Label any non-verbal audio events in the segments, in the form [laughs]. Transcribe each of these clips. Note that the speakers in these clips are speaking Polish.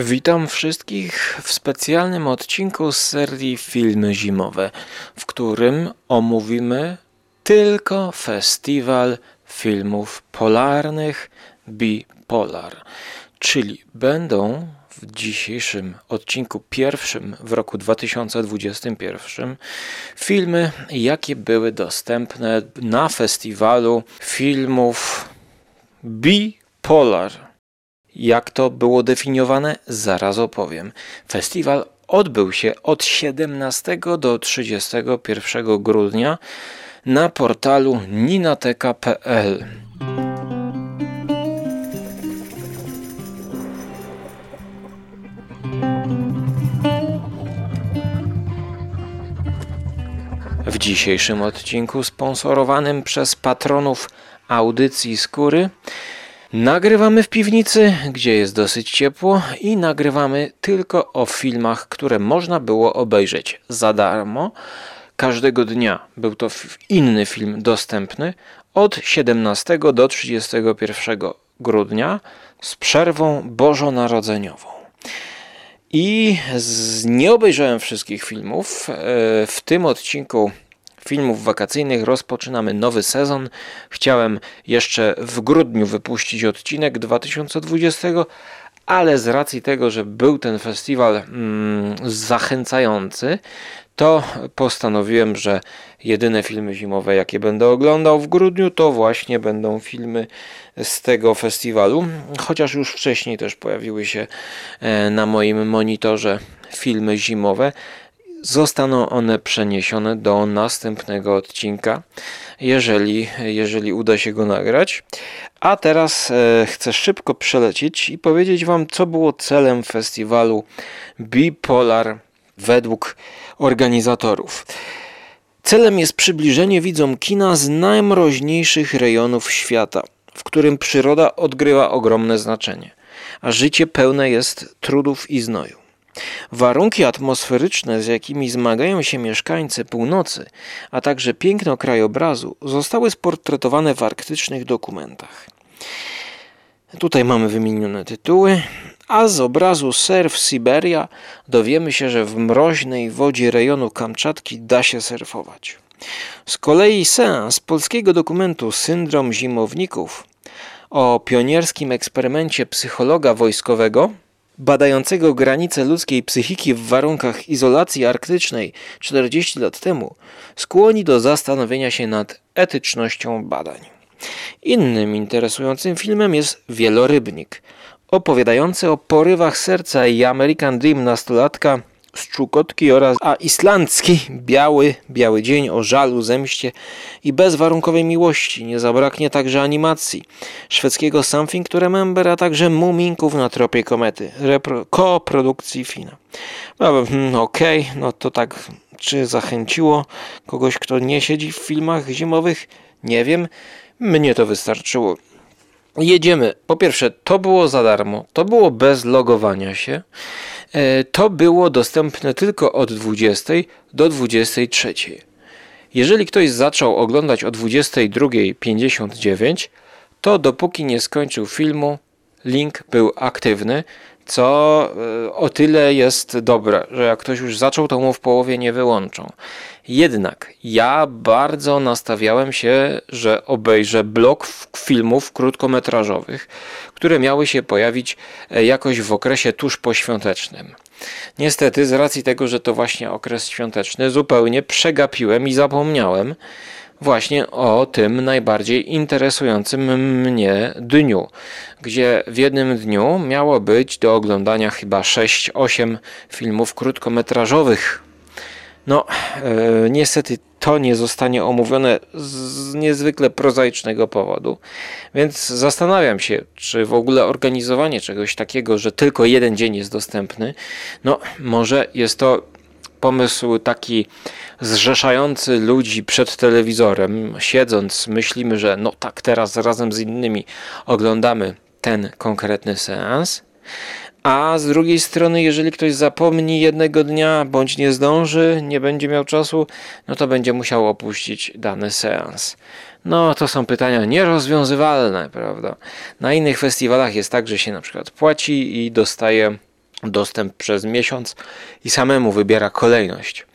Witam wszystkich w specjalnym odcinku z serii Filmy Zimowe, w którym omówimy tylko festiwal filmów polarnych Bipolar, czyli będą w dzisiejszym odcinku pierwszym w roku 2021 filmy, jakie były dostępne na festiwalu filmów Bipolar. Jak to było definiowane, zaraz opowiem. Festiwal odbył się od 17 do 31 grudnia na portalu ninateka.pl. W dzisiejszym odcinku sponsorowanym przez patronów audycji Skóry nagrywamy w piwnicy, gdzie jest dosyć ciepło i nagrywamy tylko o filmach, które można było obejrzeć za darmo. Każdego dnia był to inny film dostępny od 17 do 31 grudnia z przerwą bożonarodzeniową. I z, nie obejrzałem wszystkich filmów. E, w tym odcinku filmów wakacyjnych rozpoczynamy nowy sezon. Chciałem jeszcze w grudniu wypuścić odcinek 2020, ale z racji tego, że był ten festiwal mm, zachęcający, to postanowiłem, że jedyne filmy zimowe, jakie będę oglądał w grudniu, to właśnie będą filmy z tego festiwalu. Chociaż już wcześniej też pojawiły się e, na moim monitorze filmy zimowe. Zostaną one przeniesione do następnego odcinka, jeżeli, jeżeli uda się go nagrać. A teraz e, chcę szybko przelecieć i powiedzieć Wam, co było celem festiwalu Bipolar według organizatorów. Celem jest przybliżenie widzom kina z najmroźniejszych rejonów świata, w którym przyroda odgrywa ogromne znaczenie, a życie pełne jest trudów i znoju. Warunki atmosferyczne, z jakimi zmagają się mieszkańcy północy, a także piękno krajobrazu zostały sportretowane w arktycznych dokumentach. Tutaj mamy wymienione tytuły, a z obrazu Surf Siberia dowiemy się, że w mroźnej wodzie rejonu Kamczatki da się surfować. Z kolei seans polskiego dokumentu Syndrom Zimowników o pionierskim eksperymencie psychologa wojskowego badającego granice ludzkiej psychiki w warunkach izolacji arktycznej 40 lat temu skłoni do zastanowienia się nad etycznością badań. Innym interesującym filmem jest Wielorybnik, opowiadający o porywach serca i American Dream nastolatka Szczukotki oraz a islandzki Biały, Biały Dzień o żalu, zemście i bezwarunkowej miłości. Nie zabraknie także animacji szwedzkiego Something to Remember, a także Muminków na tropie komety, repro, koprodukcji Fina. No, hmm, Okej, okay, no to tak, czy zachęciło kogoś, kto nie siedzi w filmach zimowych? Nie wiem, mnie to wystarczyło. Jedziemy. Po pierwsze, to było za darmo, to było bez logowania się. E, to było dostępne tylko od 20 do 23. Jeżeli ktoś zaczął oglądać o 22.59, to dopóki nie skończył filmu, link był aktywny, co e, o tyle jest dobre, że jak ktoś już zaczął, to mu w połowie nie wyłączą. Jednak ja bardzo nastawiałem się, że obejrzę blok filmów krótkometrażowych, które miały się pojawić e, jakoś w okresie tuż poświątecznym. Niestety, z racji tego, że to właśnie okres świąteczny, zupełnie przegapiłem i zapomniałem właśnie o tym najbardziej interesującym mnie dniu, gdzie w jednym dniu miało być do oglądania chyba 6-8 filmów krótkometrażowych. No, e, niestety to nie zostanie omówione z niezwykle prozaicznego powodu. Więc zastanawiam się, czy w ogóle organizowanie czegoś takiego, że tylko jeden dzień jest dostępny, no może jest to pomysł taki zrzeszający ludzi przed telewizorem, siedząc, myślimy, że no tak, teraz razem z innymi oglądamy ten konkretny seans. A z drugiej strony, jeżeli ktoś zapomni jednego dnia, bądź nie zdąży, nie będzie miał czasu, no to będzie musiał opuścić dany seans. No, to są pytania nierozwiązywalne, prawda? Na innych festiwalach jest tak, że się na przykład płaci i dostaje dostęp przez miesiąc i samemu wybiera kolejność,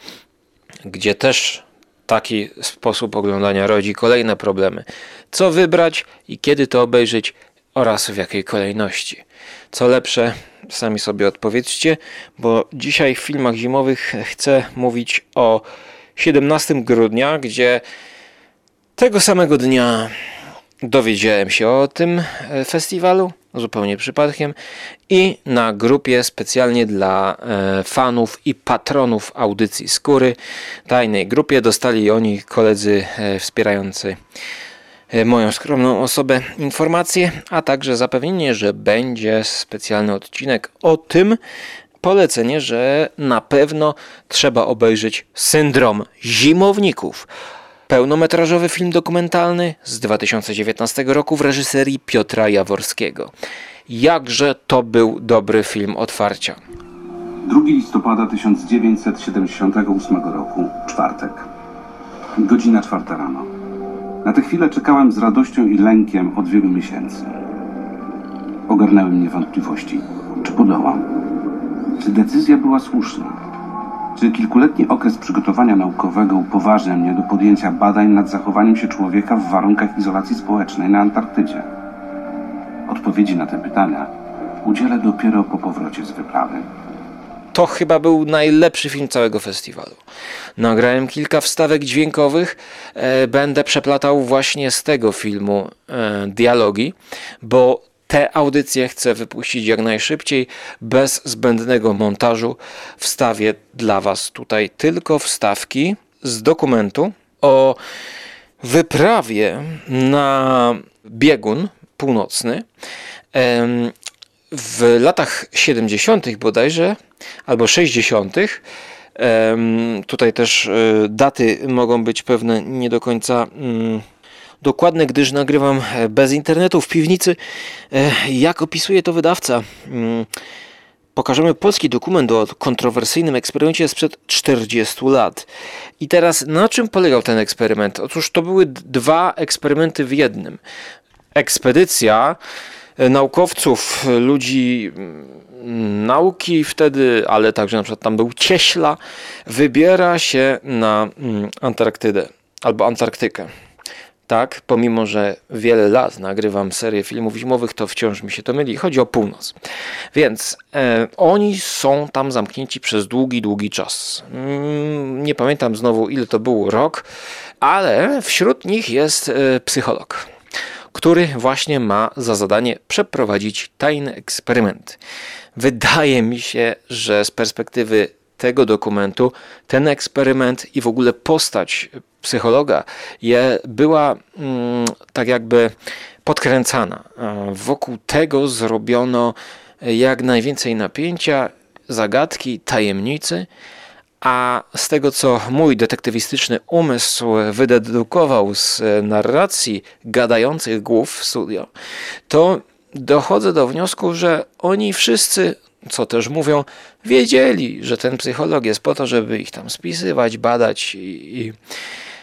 gdzie też taki sposób oglądania rodzi kolejne problemy. Co wybrać i kiedy to obejrzeć oraz w jakiej kolejności. Co lepsze, sami sobie odpowiedzcie, bo dzisiaj w filmach zimowych chcę mówić o 17 grudnia, gdzie tego samego dnia dowiedziałem się o tym e, festiwalu zupełnie przypadkiem i na grupie specjalnie dla e, fanów i patronów audycji Skóry, tajnej grupie, dostali oni koledzy e, wspierający moją skromną osobę informacje, a także zapewnienie, że będzie specjalny odcinek o tym, polecenie, że na pewno trzeba obejrzeć Syndrom Zimowników. Pełnometrażowy film dokumentalny z 2019 roku w reżyserii Piotra Jaworskiego. Jakże to był dobry film otwarcia. 2 listopada 1978 roku, czwartek. Godzina czwarta rano. Na tę chwilę czekałem z radością i lękiem od wielu miesięcy. Ogarnęły mnie wątpliwości. Czy podołam? Czy decyzja była słuszna? Czy kilkuletni okres przygotowania naukowego upoważnia mnie do podjęcia badań nad zachowaniem się człowieka w warunkach izolacji społecznej na Antarktydzie? Odpowiedzi na te pytania udzielę dopiero po powrocie z wyprawy. To chyba był najlepszy film całego festiwalu. Nagrałem kilka wstawek dźwiękowych. E, będę przeplatał właśnie z tego filmu e, dialogi, bo te audycje chcę wypuścić jak najszybciej, bez zbędnego montażu. Wstawię dla Was tutaj tylko wstawki z dokumentu o wyprawie na biegun północny w latach 70. bodajże, albo 60. Tutaj też e, daty mogą być pewne nie do końca mm, dokładne, gdyż nagrywam e, bez internetu w piwnicy. E, jak opisuje to wydawca? Mm, pokażemy polski dokument o kontrowersyjnym eksperymencie sprzed 40 lat. I teraz na czym polegał ten eksperyment? Otóż to były dwa eksperymenty w jednym. Ekspedycja e, naukowców, ludzi mm, nauki wtedy, ale także na przykład tam był Cieśla, wybiera się na mm, Antarktydę albo Antarktykę tak, pomimo że wiele lat nagrywam serię filmów zimowych, to wciąż mi się to myli. Chodzi o północ. Więc e, oni są tam zamknięci przez długi, długi czas. Mm, nie pamiętam znowu, ile to był rok, ale wśród nich jest e, psycholog który właśnie ma za zadanie przeprowadzić tajny eksperyment. Wydaje mi się, że z perspektywy tego dokumentu ten eksperyment i w ogóle postać psychologa je, była mm, tak jakby podkręcana. Wokół tego zrobiono jak najwięcej napięcia, zagadki, tajemnicy, a z tego, co mój detektywistyczny umysł wydedukował z narracji gadających głów w studio, to dochodzę do wniosku, że oni wszyscy co też mówią, wiedzieli, że ten psycholog jest po to, żeby ich tam spisywać, badać i, i,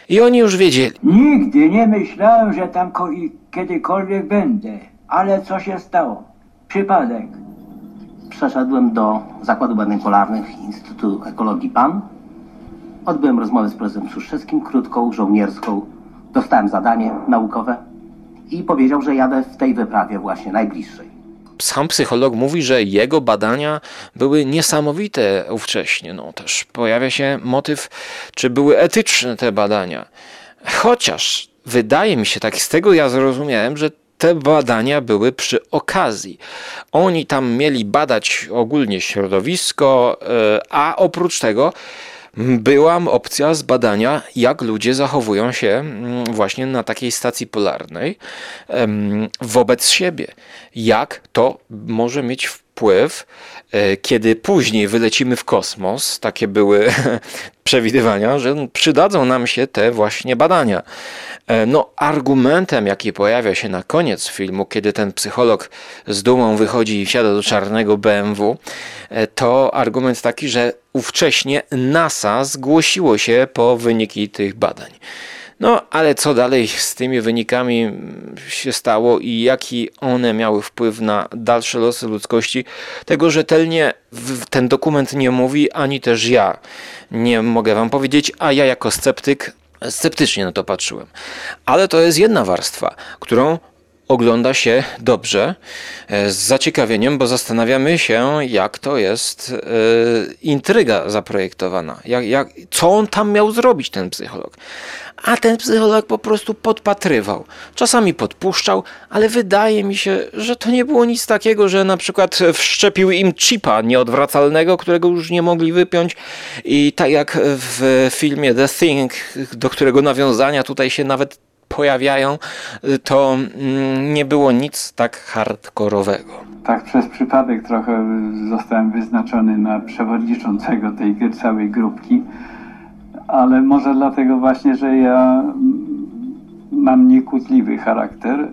i oni już wiedzieli. Nigdy nie myślałem, że tam kiedykolwiek będę, ale co się stało? Przypadek. Przeszedłem do Zakładu Badań Polarnych Instytutu Ekologii PAN. Odbyłem rozmowę z prezesem Suszewskim, krótką, żołnierską. Dostałem zadanie naukowe i powiedział, że jadę w tej wyprawie właśnie najbliższej sam psycholog mówi, że jego badania były niesamowite ówcześnie. No, też pojawia się motyw, czy były etyczne te badania. Chociaż wydaje mi się, tak z tego ja zrozumiałem, że te badania były przy okazji. Oni tam mieli badać ogólnie środowisko, e, a oprócz tego była opcja zbadania, jak ludzie zachowują się mm, właśnie na takiej stacji polarnej wobec siebie. Jak to może mieć wpływ, e, kiedy później wylecimy w kosmos. Takie były [laughs] przewidywania, że przydadzą nam się te właśnie badania. E, no, argumentem, jaki pojawia się na koniec filmu, kiedy ten psycholog z dumą wychodzi i wsiada do czarnego BMW, e, to argument taki, że ówcześnie NASA zgłosiło się po wyniki tych badań. No, ale co dalej z tymi wynikami się stało i jaki one miały wpływ na dalsze losy ludzkości, tego rzetelnie ten dokument nie mówi, ani też ja nie mogę wam powiedzieć, a ja jako sceptyk sceptycznie na to patrzyłem. Ale to jest jedna warstwa, którą ogląda się dobrze, e, z zaciekawieniem, bo zastanawiamy się, jak to jest e, intryga zaprojektowana. Jak, jak, co on tam miał zrobić, ten psycholog. A ten psycholog po prostu podpatrywał. Czasami podpuszczał, ale wydaje mi się, że to nie było nic takiego, że na przykład wszczepił im chipa nieodwracalnego, którego już nie mogli wypiąć. I tak jak w filmie The Thing, do którego nawiązania tutaj się nawet pojawiają, to mm, nie było nic tak hardkorowego. Tak przez przypadek trochę zostałem wyznaczony na przewodniczącego tej całej grupki, ale może dlatego właśnie, że ja mm, mam niekłótliwy charakter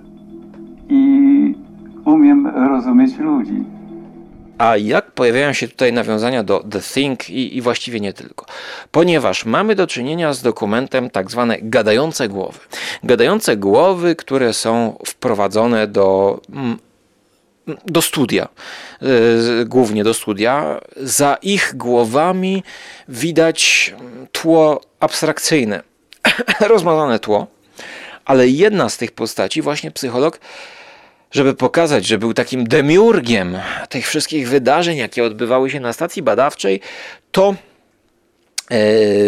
i umiem rozumieć ludzi. A jak pojawiają się tutaj nawiązania do The Thing i, i właściwie nie tylko? Ponieważ mamy do czynienia z dokumentem tak zwane gadające głowy. Gadające głowy, które są wprowadzone do mm, do studia, y, głównie do studia. Za ich głowami widać tło abstrakcyjne, [clears throat] rozmazane tło, ale jedna z tych postaci, właśnie psycholog, żeby pokazać, że był takim demiurgiem tych wszystkich wydarzeń, jakie odbywały się na stacji badawczej, to e,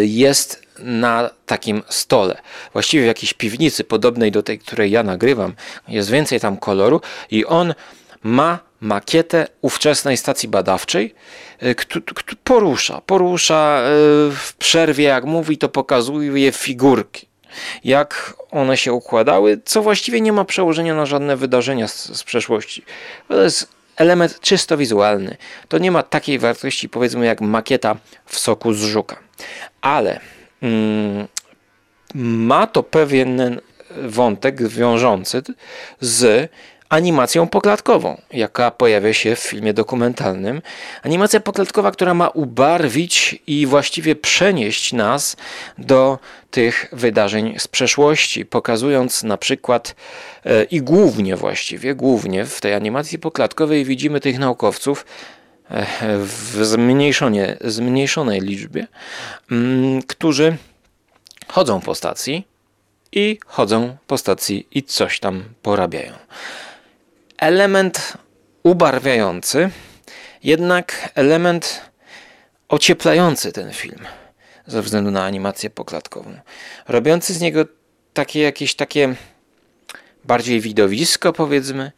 jest na takim stole. Właściwie w jakiejś piwnicy podobnej do tej, której ja nagrywam. Jest więcej tam koloru i on ma makietę ówczesnej stacji badawczej, e, porusza, porusza e, w przerwie, jak mówi, to pokazuje figurki. Jak one się układały, co właściwie nie ma przełożenia na żadne wydarzenia z, z przeszłości. To jest element czysto wizualny. To nie ma takiej wartości, powiedzmy, jak makieta w soku z żuka. Ale mm, ma to pewien wątek wiążący z animacją poklatkową, jaka pojawia się w filmie dokumentalnym. Animacja poklatkowa, która ma ubarwić i właściwie przenieść nas do tych wydarzeń z przeszłości, pokazując na przykład e, i głównie właściwie, głównie w tej animacji poklatkowej widzimy tych naukowców, e, w zmniejszonie, zmniejszonej liczbie, mm, którzy chodzą po stacji i chodzą po stacji i coś tam porabiają. Element ubarwiający, jednak element ocieplający ten film ze względu na animację poklatkową. Robiący z niego takie jakieś takie bardziej widowisko, powiedzmy.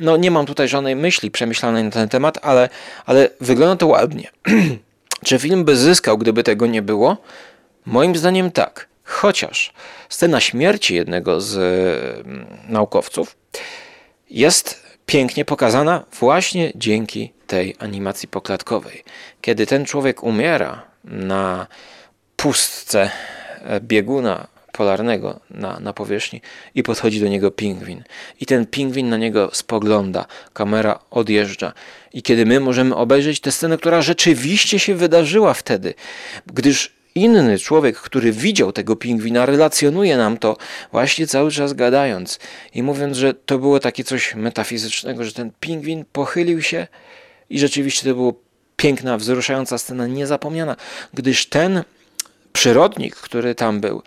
No, nie mam tutaj żadnej myśli przemyślanej na ten temat, ale, ale wygląda to ładnie. [clears throat] Czy film by zyskał, gdyby tego nie było? Moim zdaniem tak. Chociaż scena śmierci jednego z mm, naukowców jest pięknie pokazana właśnie dzięki tej animacji poklatkowej. Kiedy ten człowiek umiera na pustce e, bieguna polarnego na, na powierzchni i podchodzi do niego pingwin. I ten pingwin na niego spogląda, kamera odjeżdża. I kiedy my możemy obejrzeć tę scenę, która rzeczywiście się wydarzyła wtedy, gdyż inny człowiek, który widział tego pingwina, relacjonuje nam to właśnie cały czas gadając i mówiąc, że to było takie coś metafizycznego, że ten pingwin pochylił się i rzeczywiście to było piękna, wzruszająca scena, niezapomniana, gdyż ten przyrodnik, który tam był,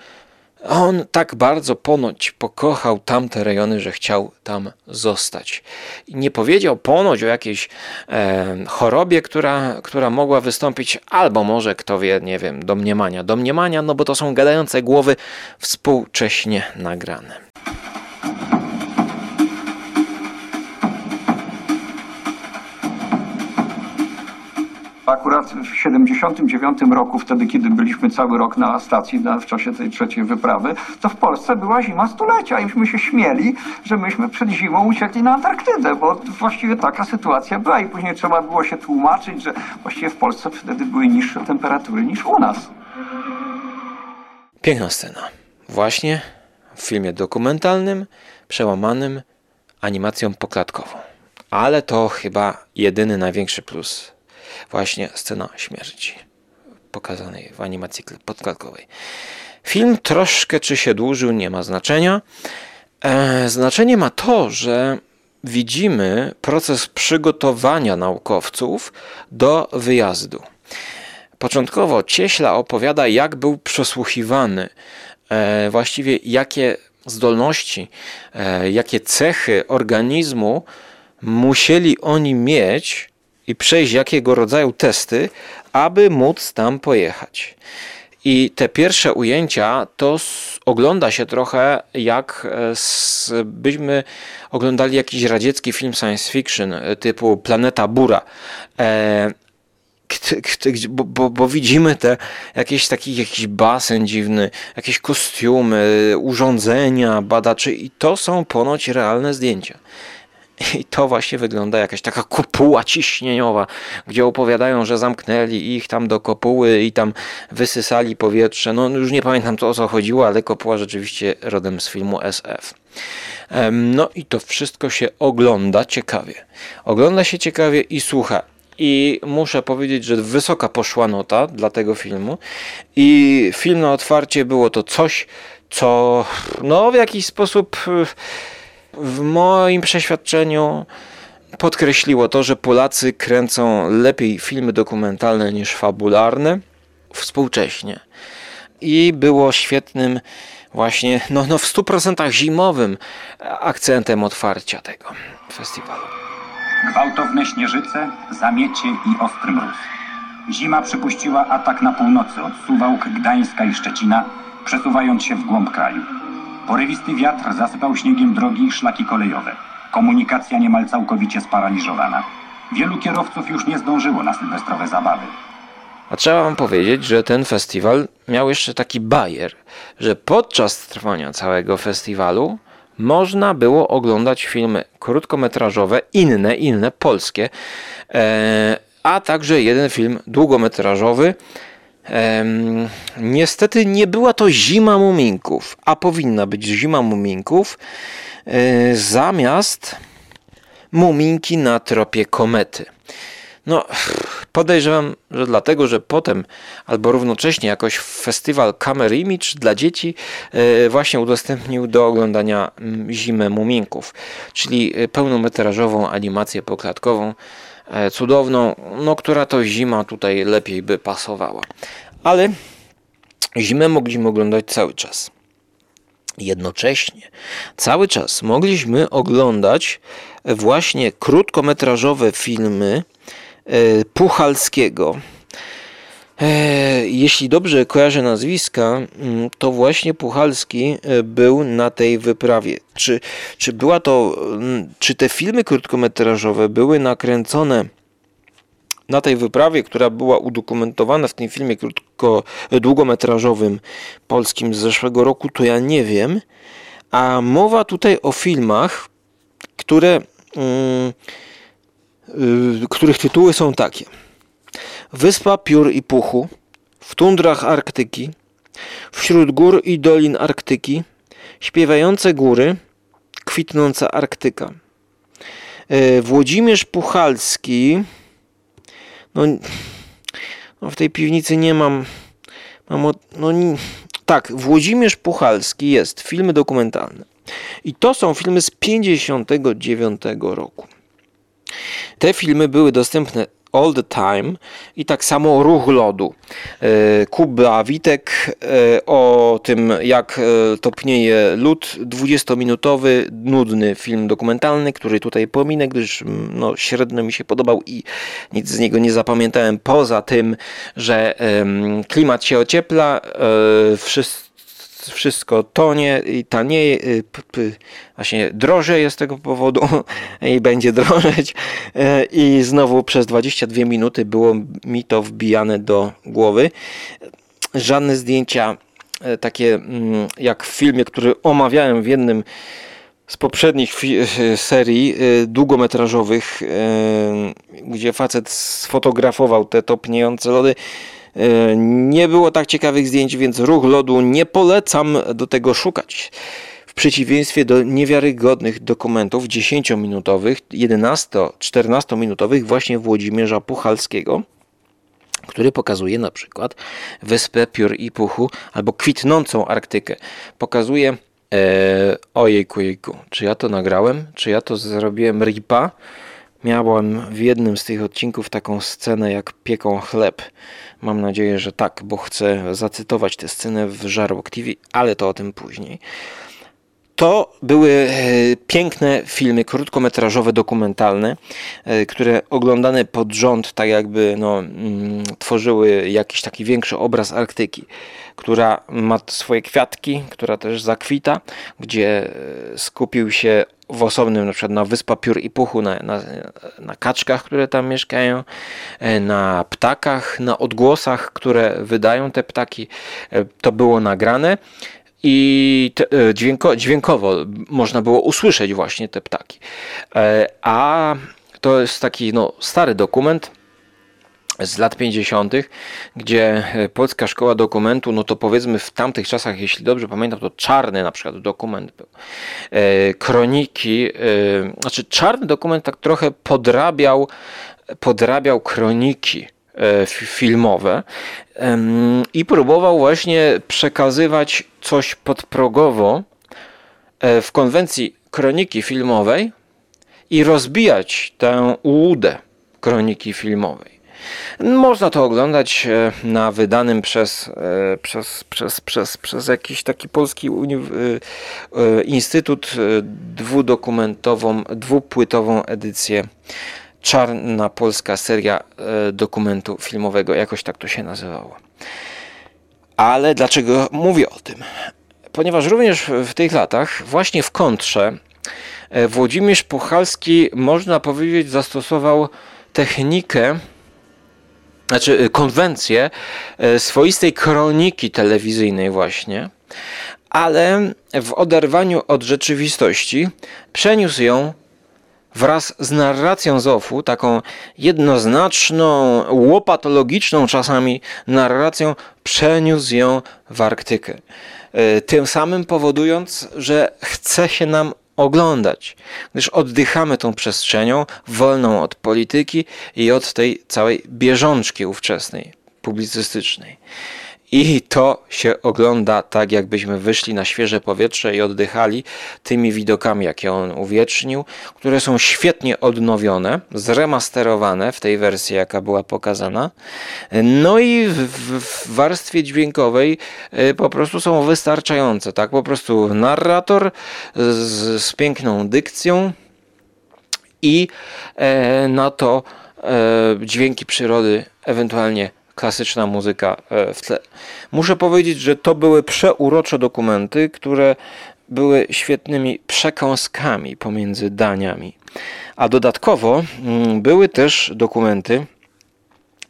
on tak bardzo ponoć pokochał tamte rejony, że chciał tam zostać. I nie powiedział ponoć o jakiejś e, chorobie, która, która mogła wystąpić, albo może, kto wie, nie wiem, domniemania. Domniemania, no bo to są gadające głowy współcześnie nagrane. Akurat w 79 roku, wtedy kiedy byliśmy cały rok na stacji na, w czasie tej trzeciej wyprawy, to w Polsce była zima stulecia i myśmy się śmieli, że myśmy przed zimą uciekli na Antarktydę, bo właściwie taka sytuacja była i później trzeba było się tłumaczyć, że właściwie w Polsce wtedy były niższe temperatury niż u nas. Piękna scena. Właśnie w filmie dokumentalnym, przełamanym animacją poklatkową. Ale to chyba jedyny największy plus. Właśnie scena śmierci pokazanej w animacji kl- podklatkowej. Film troszkę czy się dłużył, nie ma znaczenia. E, znaczenie ma to, że widzimy proces przygotowania naukowców do wyjazdu. Początkowo Cieśla opowiada, jak był przesłuchiwany, e, właściwie jakie zdolności, e, jakie cechy organizmu musieli oni mieć i przejść jakiego rodzaju testy, aby móc tam pojechać. I te pierwsze ujęcia to ogląda się trochę jak e, byśmy oglądali jakiś radziecki film science fiction e, typu Planeta Bura. E, bo, bo, bo, widzimy te jakieś taki jakiś basen dziwny, jakieś kostiumy, urządzenia badaczy i to są ponoć realne zdjęcia. I to właśnie wygląda jakaś taka kopuła ciśnieniowa, gdzie opowiadają, że zamknęli ich tam do kopuły i tam wysysali powietrze. No już nie pamiętam co, o co chodziło, ale kopuła rzeczywiście rodem z filmu SF. No i to wszystko się ogląda ciekawie. Ogląda się ciekawie i słucha. I muszę powiedzieć, że wysoka poszła nota dla tego filmu. I film na otwarcie było to coś, co no w jakiś sposób w moim przeświadczeniu podkreśliło to, że Polacy kręcą lepiej filmy dokumentalne niż fabularne współcześnie. I było świetnym właśnie, no, no w 100% zimowym akcentem otwarcia tego festiwalu. Gwałtowne śnieżyce, zamiecie i ostry mróz. Zima przypuściła atak na północy od Suwałk, Gdańska i Szczecina, przesuwając się w głąb kraju. Porywisty wiatr zasypał śniegiem drogi i szlaki kolejowe. Komunikacja niemal całkowicie sparaliżowana. Wielu kierowców już nie zdążyło na sylwestrowe zabawy. A trzeba wam powiedzieć, że ten festiwal miał jeszcze taki bajer, że podczas trwania całego festiwalu można było oglądać filmy krótkometrażowe, inne, inne, polskie, e, a także jeden film długometrażowy, niestety nie była to zima muminków, a powinna być zima muminków e, zamiast muminki na tropie komety. No, podejrzewam, że dlatego, że potem albo równocześnie jakoś festiwal Camera Image dla dzieci e, właśnie udostępnił do oglądania mm, Zimę Muminków, czyli e, pełnometrażową animację poklatkową cudowną, no która to zima tutaj lepiej by pasowała. Ale zimę mogliśmy oglądać cały czas. Jednocześnie cały czas mogliśmy oglądać właśnie krótkometrażowe filmy e, Puchalskiego, E, jeśli dobrze kojarzę nazwiska, mm, to właśnie Puchalski e, był na tej wyprawie. Czy, czy była to, mm, czy te filmy krótkometrażowe były nakręcone na tej wyprawie, która była udokumentowana w tym filmie krótko, długometrażowym polskim z zeszłego roku, to ja nie wiem. A mowa tutaj o filmach, które, mm, y, których tytuły są takie. Wyspa piór i puchu, w tundrach Arktyki, wśród gór i dolin Arktyki, śpiewające góry, kwitnąca Arktyka. E, Włodzimierz Puchalski, no, no w tej piwnicy nie mam, mam no, tak, Włodzimierz Puchalski jest, filmy dokumentalne. I to są filmy z 59 roku. Te filmy były dostępne All the Time i tak samo Ruch Lodu. E, Kuba Witek e, o tym, jak e, topnieje lód, 20-minutowy, nudny film dokumentalny, który tutaj pominę, gdyż no, średnio mi się podobał i nic z niego nie zapamiętałem, poza tym, że klimat się ociepla, wszyscy wszystko tonie i tanieje, y, właśnie drożeje z tego powodu [laughs] i będzie drożeć. E, I znowu przez 22 minuty było mi to wbijane do głowy. Żadne zdjęcia e, takie mm, jak w filmie, który omawiałem w jednym z poprzednich e, serii długometrażowych, gdzie facet sfotografował te topniejące lody. E, nie było tak ciekawych zdjęć, więc ruch lodu nie polecam do tego szukać. W przeciwieństwie do niewiarygodnych dokumentów 10-minutowych, 11-14 minutowych właśnie Włodzimierza Puchalskiego, który pokazuje na przykład wyspę Piór i Puchu albo kwitnącą Arktykę. Pokazuje e, ojejku, jejku, czy ja to nagrałem, czy ja to zrobiłem ripa. Miałem w jednym z tych odcinków taką scenę, jak pieką chleb. Mam nadzieję, że tak, bo chcę zacytować tę scenę w Żarłok TV, ale to o tym później. To były e, piękne filmy krótkometrażowe, dokumentalne, e, które oglądane pod rząd, tak jakby no, mm, tworzyły jakiś taki większy obraz Arktyki, która ma swoje kwiatki, która też zakwita, gdzie e, skupił się w osobnym, na przykład na Wyspa Piór i Puchu, na, na, na kaczkach, które tam mieszkają, na ptakach, na odgłosach, które wydają te ptaki. To było nagrane i te, e, dźwięko, dźwiękowo można było usłyszeć właśnie te ptaki. E, a to jest taki no, stary dokument z lat 50., gdzie e, Polska Szkoła Dokumentu, no to powiedzmy w tamtych czasach, jeśli dobrze pamiętam, to czarny na przykład dokument był. Kroniki, znaczy czarny dokument tak trochę podrabiał, podrabiał kroniki filmowe i próbował właśnie przekazywać coś podprogowo e, w konwencji kroniki filmowej i rozbijać tę łudę kroniki filmowej. Można to oglądać e, na wydanym przez, e, przez, przez, przez, przez jakiś taki polski instytut dwudokumentową, dwupłytową edycję Czarna Polska Seria Dokumentu Filmowego, jakoś tak to się nazywało. Ale dlaczego mówię o tym? Ponieważ również w tych latach, właśnie w kontrze, e, Włodzimierz Puchalski, można powiedzieć, zastosował technikę, znaczy e, konwencję e, swoistej kroniki telewizyjnej właśnie, ale w oderwaniu od rzeczywistości przeniósł ją wraz z narracją Zofu, taką jednoznaczną, łopatologiczną czasami narracją, przeniósł ją w Arktykę. E, tym samym powodując, że chce się nam oglądać, gdyż oddychamy tą przestrzenią wolną od polityki i od tej całej bieżączki ówczesnej, publicystycznej. I to się ogląda tak, jakbyśmy wyszli na świeże powietrze i oddychali tymi widokami, jakie on uwiecznił, które są świetnie odnowione, zremasterowane w tej wersji, jaka była pokazana. No i w, w warstwie dźwiękowej y, po prostu są wystarczające, tak? Po prostu narrator z, z piękną dykcją i e, na to e, dźwięki przyrody, ewentualnie klasyczna muzyka e, w tle. Muszę powiedzieć, że to były przeurocze dokumenty, które były świetnymi przekąskami pomiędzy daniami. A dodatkowo mm, były też dokumenty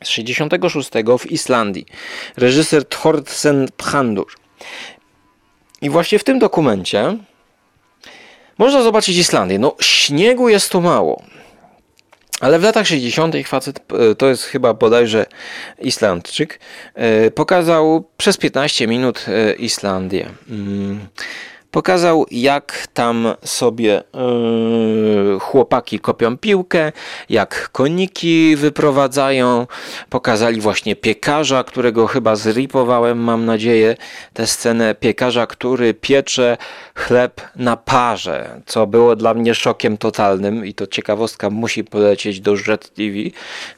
z 66 w Islandii. Reżyser Thorsten Phandur. I właśnie w tym dokumencie można zobaczyć Islandię. No, śniegu jest tu mało. Ale w latach 60. facet, e, to jest chyba bodajże Islandczyk, e, pokazał przez 15 minut e, Islandię. Pokazał, jak tam sobie yy, chłopaki kopią piłkę, jak koniki wyprowadzają. Pokazali właśnie piekarza, którego chyba zripowałem, mam nadzieję, tę scenę piekarza, który piecze chleb na parze, co było dla mnie szokiem totalnym i to ciekawostka musi polecieć do Jet TV,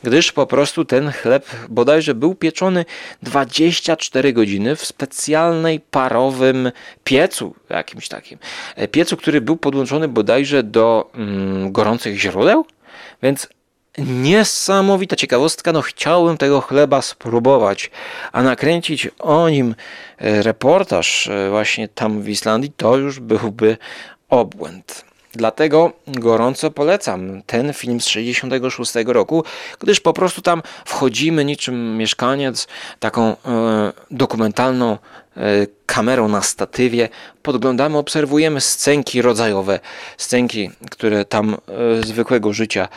gdyż po prostu ten chleb bodajże był pieczony 24 godziny w specjalnej parowym piecu, jakimś takim e, piecu, który był podłączony bodajże do mm, gorących źródeł, więc niesamowita ciekawostka, no chciałbym tego chleba spróbować, a nakręcić o nim e, reportaż e, właśnie tam w Islandii, to już byłby obłęd. Dlatego gorąco polecam ten film z 66 roku, gdyż po prostu tam wchodzimy niczym mieszkaniec, taką e, dokumentalną e, kamerą na statywie, podglądamy, obserwujemy scenki rodzajowe, scenki, które tam e, zwykłego życia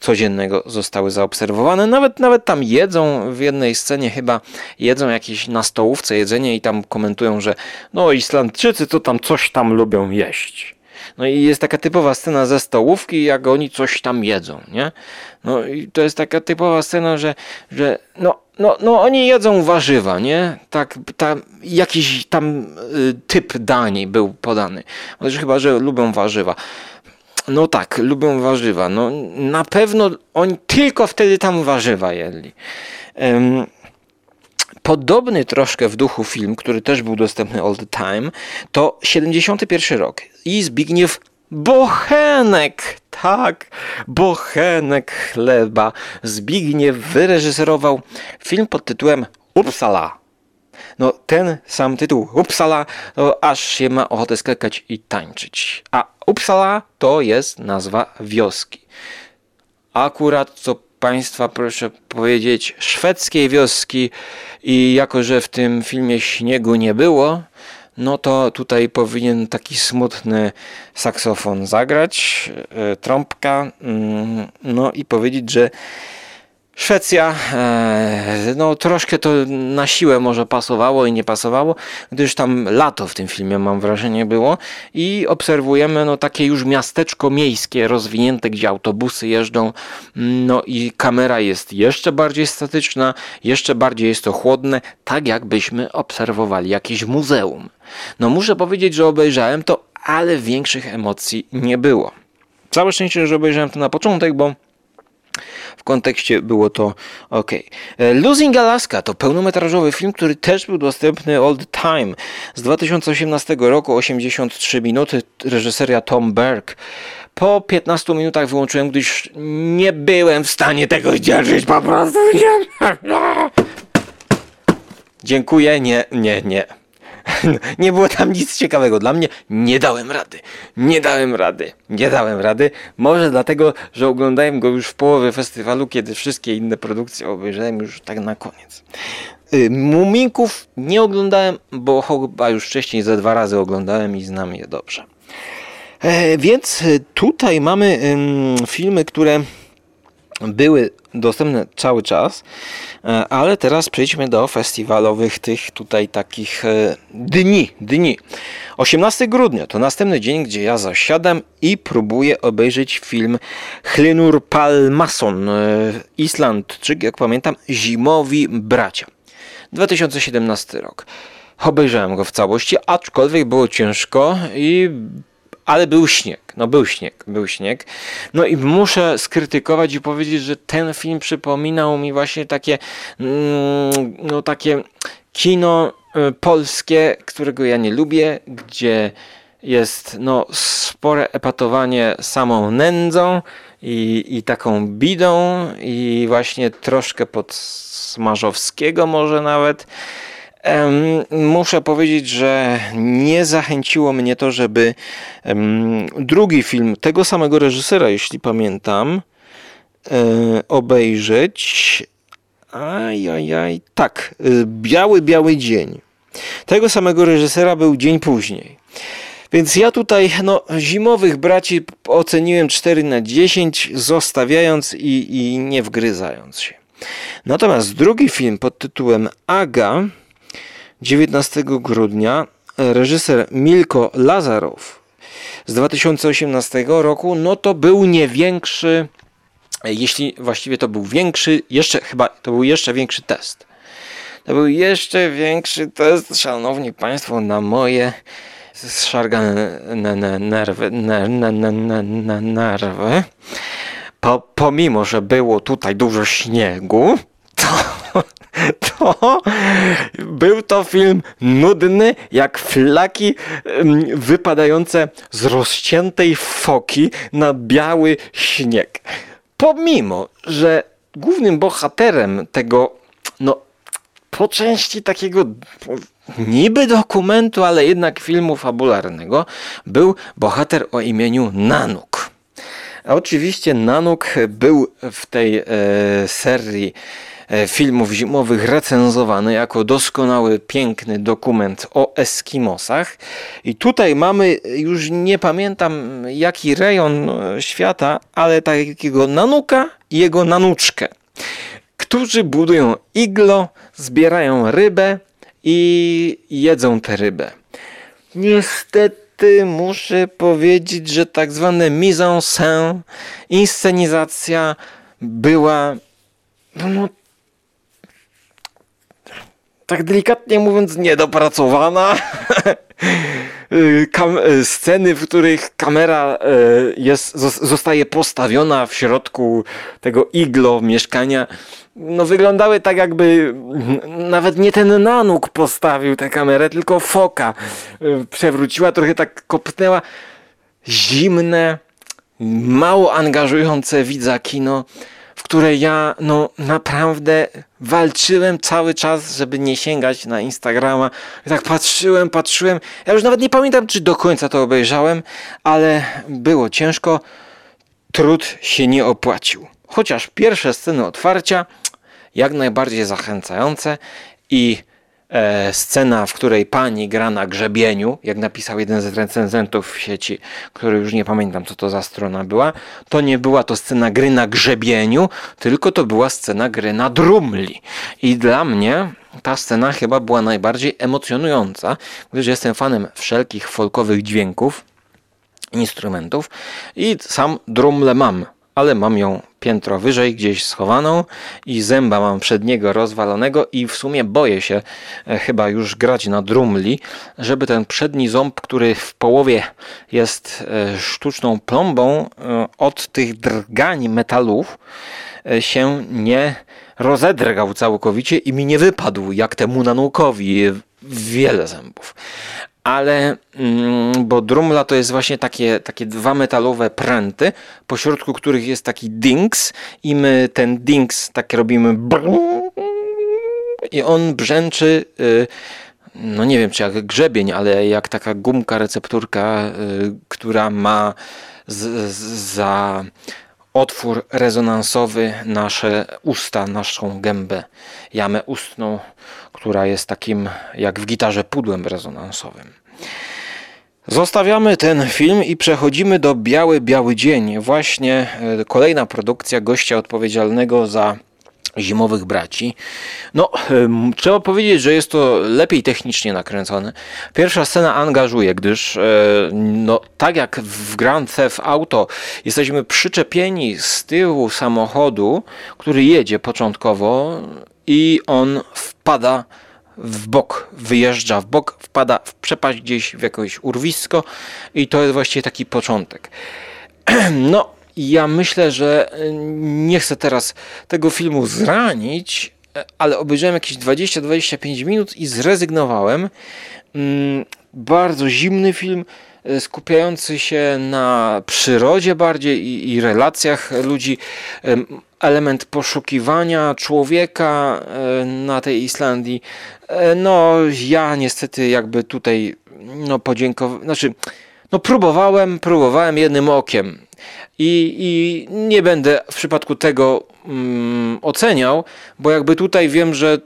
codziennego zostały zaobserwowane. Nawet, nawet tam jedzą, w jednej scenie chyba jedzą jakieś na stołówce jedzenie i tam komentują, że no Islandczycy to tam coś tam lubią jeść. No i jest taka typowa scena ze stołówki, jak oni coś tam jedzą, nie? No i to jest taka typowa scena, że, że no, no, no oni jedzą warzywa, nie? Tak, tam jakiś tam y, typ dań był podany. Chociaż chyba, że lubią warzywa. No tak, lubią warzywa. No na pewno oni tylko wtedy tam warzywa jedli. Em, Podobny troszkę w duchu film, który też był dostępny all the time, to 71 rok i Zbigniew Bochenek, tak, Bochenek chleba. Zbigniew wyreżyserował film pod tytułem Uppsala. No ten sam tytuł Uppsala, aż się ma ochotę skakać i tańczyć. A Uppsala to jest nazwa wioski. Akurat co Państwa proszę powiedzieć szwedzkiej wioski i jako, że w tym filmie śniegu nie było, no to tutaj powinien taki smutny saksofon zagrać, e, trąbka, mm, no i powiedzieć, że Szwecja, e, no troszkę to na siłę może pasowało i nie pasowało, gdyż tam lato w tym filmie mam wrażenie było i obserwujemy no takie już miasteczko miejskie rozwinięte, gdzie autobusy jeżdżą, no i kamera jest jeszcze bardziej statyczna, jeszcze bardziej jest to chłodne, tak jakbyśmy obserwowali jakieś muzeum. No muszę powiedzieć, że obejrzałem to, ale większych emocji nie było. Całe szczęście, że obejrzałem to na początek, bo w kontekście było to ok. Losing Alaska to pełnometrażowy film, który też był dostępny all the time. Z 2018 roku, 83 minuty, reżyseria Tom Berg. Po 15 minutach wyłączyłem, gdyż nie byłem w stanie tego zdzierżyć po prostu. [laughs] Dziękuję, nie, nie, nie. [laughs] Nie było tam nic ciekawego dla mnie. Nie dałem rady. Nie dałem rady. Nie dałem rady. Może dlatego, że oglądałem go już w połowie festiwalu, kiedy wszystkie inne produkcje obejrzałem już tak na koniec. Y, Muminków nie oglądałem, bo chyba już wcześniej ze dwa razy oglądałem i znam je dobrze. E, więc y, tutaj mamy filmy, które były dostępne cały czas, e, ale teraz przejdźmy do festiwalowych tych tutaj takich e, dni, dni. 18 grudnia to następny dzień, gdzie ja zasiadam i próbuję obejrzeć film Hlynur Palmason, e, Islandczyk, jak pamiętam, Zimowi Bracia. 2017 rok. Obejrzałem go w całości, aczkolwiek było ciężko i ale był śnieg. No był śnieg, był śnieg. No i muszę skrytykować i powiedzieć, że ten film przypominał mi właśnie takie mm, no takie kino y, polskie, którego ja nie lubię, gdzie jest no spore epatowanie samą nędzą i, i taką bidą i właśnie troszkę pod Smarzowskiego może nawet. Muszę powiedzieć, że nie zachęciło mnie to, żeby drugi film tego samego reżysera, jeśli pamiętam, e, obejrzeć. Ajajaj, tak, e, Biały, Biały Dzień. Tego samego reżysera był dzień później. Więc ja tutaj no, zimowych braci oceniłem 4 na 10, zostawiając i, i nie wgryzając się. Natomiast drugi film pod tytułem Aga 19 grudnia reżyser Milko Lazarow z 2018 roku, no to był nie większy, jeśli właściwie to był większy, jeszcze chyba to był jeszcze większy test. To był jeszcze większy test, szanowni państwo, na moje zszargane nerwy, nerwy. Po, pomimo, że było tutaj dużo śniegu, [laughs] to był to film nudny, jak flaki wypadające z rozciętej foki na biały śnieg. Pomimo, że głównym bohaterem tego, no, po części takiego niby dokumentu, ale jednak filmu fabularnego, był bohater o imieniu Nanuk. A oczywiście Nanuk był w tej e, serii filmów zimowych recenzowany jako doskonały, piękny dokument o Eskimosach. I tutaj mamy, już nie pamiętam jaki rejon e, świata, ale takiego nanuka i jego nanuczkę, którzy budują iglo, zbierają rybę i jedzą tę rybę. Niestety muszę powiedzieć, że tak zwane mise en scène, inscenizacja była no, tak delikatnie mówiąc niedopracowana. [laughs] Y, y, sceny, w których kamera y, jest, zos- zostaje postawiona w środku tego iglo mieszkania, no wyglądały tak jakby nawet nie ten nanuk postawił tę kamerę, tylko foka przewróciła, trochę tak kopnęła. Zimne, mało angażujące widza kino, w które ja no naprawdę walczyłem cały czas, żeby nie sięgać na Instagrama. I tak patrzyłem, patrzyłem. Ja już nawet nie pamiętam, czy do końca to obejrzałem, ale było ciężko. Trud się nie opłacił. Chociaż pierwsze sceny otwarcia jak najbardziej zachęcające i scena, w której pani gra na grzebieniu, jak napisał jeden z recenzentów w sieci, który już nie pamiętam co to za strona była, to nie była to scena gry na grzebieniu, tylko to była scena gry na drumli. I dla mnie ta scena chyba była najbardziej emocjonująca, gdyż jestem fanem wszelkich folkowych dźwięków, instrumentów i sam drumle mam, ale mam ją piętro wyżej, gdzieś schowaną i zęba mam przedniego rozwalonego i w sumie boję się e, chyba już grać na drumli, żeby ten przedni ząb, który w połowie jest e, sztuczną plombą e, od tych drgań metalów się nie rozedrgał całkowicie i mi nie wypadł jak temu nanukowi wiele zębów ale mm, bo drumla to jest właśnie takie, takie dwa metalowe pręty, pośrodku których jest taki dings i my ten dings tak robimy i on brzęczy y, no nie wiem czy jak grzebień, ale jak taka gumka recepturka, y, która ma z, z, za otwór rezonansowy nasze usta, naszą gębę, jamę ustną, która jest takim jak w gitarze pudłem rezonansowym. Zostawiamy ten film i przechodzimy do Biały Biały Dzień. Właśnie e, kolejna produkcja gościa odpowiedzialnego za Zimowych Braci. No, trzeba powiedzieć, że jest to lepiej technicznie nakręcone. Pierwsza scena angażuje, gdyż e, no, tak jak w Grand Theft Auto jesteśmy przyczepieni z tyłu samochodu, który jedzie początkowo i on wpada w bok, wyjeżdża w bok, wpada w przepaść gdzieś w jakieś urwisko i to jest właściwie taki początek. [clears throat] No, ja myślę, że y, nie chcę teraz tego filmu zranić, e, ale obejrzałem jakieś 20-25 minut i zrezygnowałem. Mm, Bardzo zimny film, e, skupiający się na przyrodzie bardziej i, i relacjach ludzi. Em, Element poszukiwania człowieka e, na tej Islandii. E, No, ja niestety jakby tutaj no podziękowałem, znaczy no próbowałem, próbowałem jednym okiem i, i nie będę w przypadku tego mm, oceniał, bo jakby tutaj wiem, że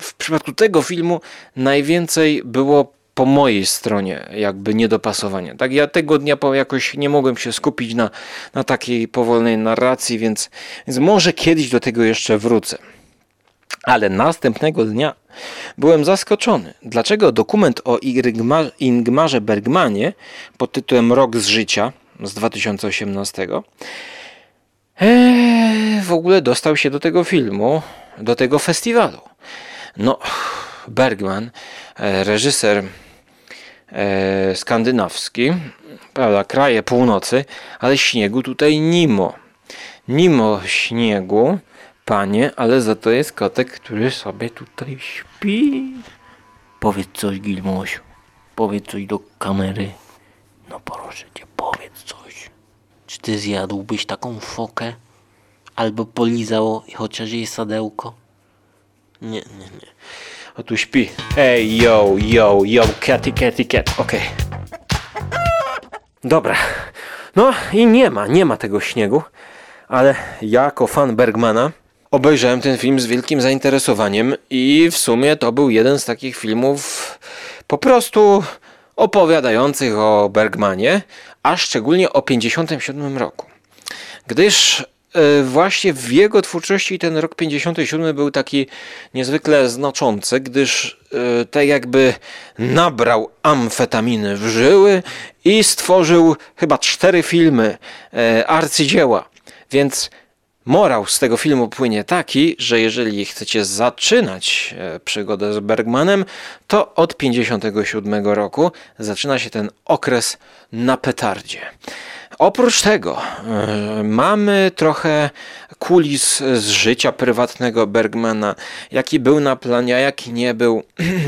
w przypadku tego filmu najwięcej było po mojej stronie jakby niedopasowania. Tak, ja tego dnia jakoś nie mogłem się skupić na, na takiej powolnej narracji, więc, więc może kiedyś do tego jeszcze wrócę. Ale następnego dnia byłem zaskoczony. Dlaczego dokument o Ingmar- Ingmarze Bergmanie pod tytułem Rok z życia z 2018 eee, w ogóle dostał się do tego filmu, do tego festiwalu. No, Bergman, e, reżyser e, skandynawski, prawda, kraje północy, ale śniegu tutaj nimo. Nimo śniegu, panie, ale za to jest kotek, który sobie tutaj śpi. Powiedz coś, Gilmosiu. Powiedz coś do kamery. No proszę cię, powiedz coś. Czy ty zjadłbyś taką fokę? Albo polizał chociaż jej sadełko? Nie, nie, nie. O tu śpi. Ej, yo, yo, yo, catty, catty, cat. Okej. Dobra. No i nie ma, nie ma tego śniegu, ale ja jako fan Bergmana obejrzałem ten film z wielkim zainteresowaniem i w sumie to był jeden z takich filmów po prostu opowiadających o Bergmanie, a szczególnie o 57 roku. Gdyż właśnie w jego twórczości ten rok 57 był taki niezwykle znaczący, gdyż e, tak jakby nabrał amfetaminy w żyły i stworzył chyba cztery filmy, e, arcydzieła. Więc morał z tego filmu płynie taki, że jeżeli chcecie zaczynać e, przygodę z Bergmanem, to od 57 roku zaczyna się ten okres na petardzie. Oprócz tego e, mamy trochę kulis z życia prywatnego Bergmana, jaki był na planie, a jaki nie był.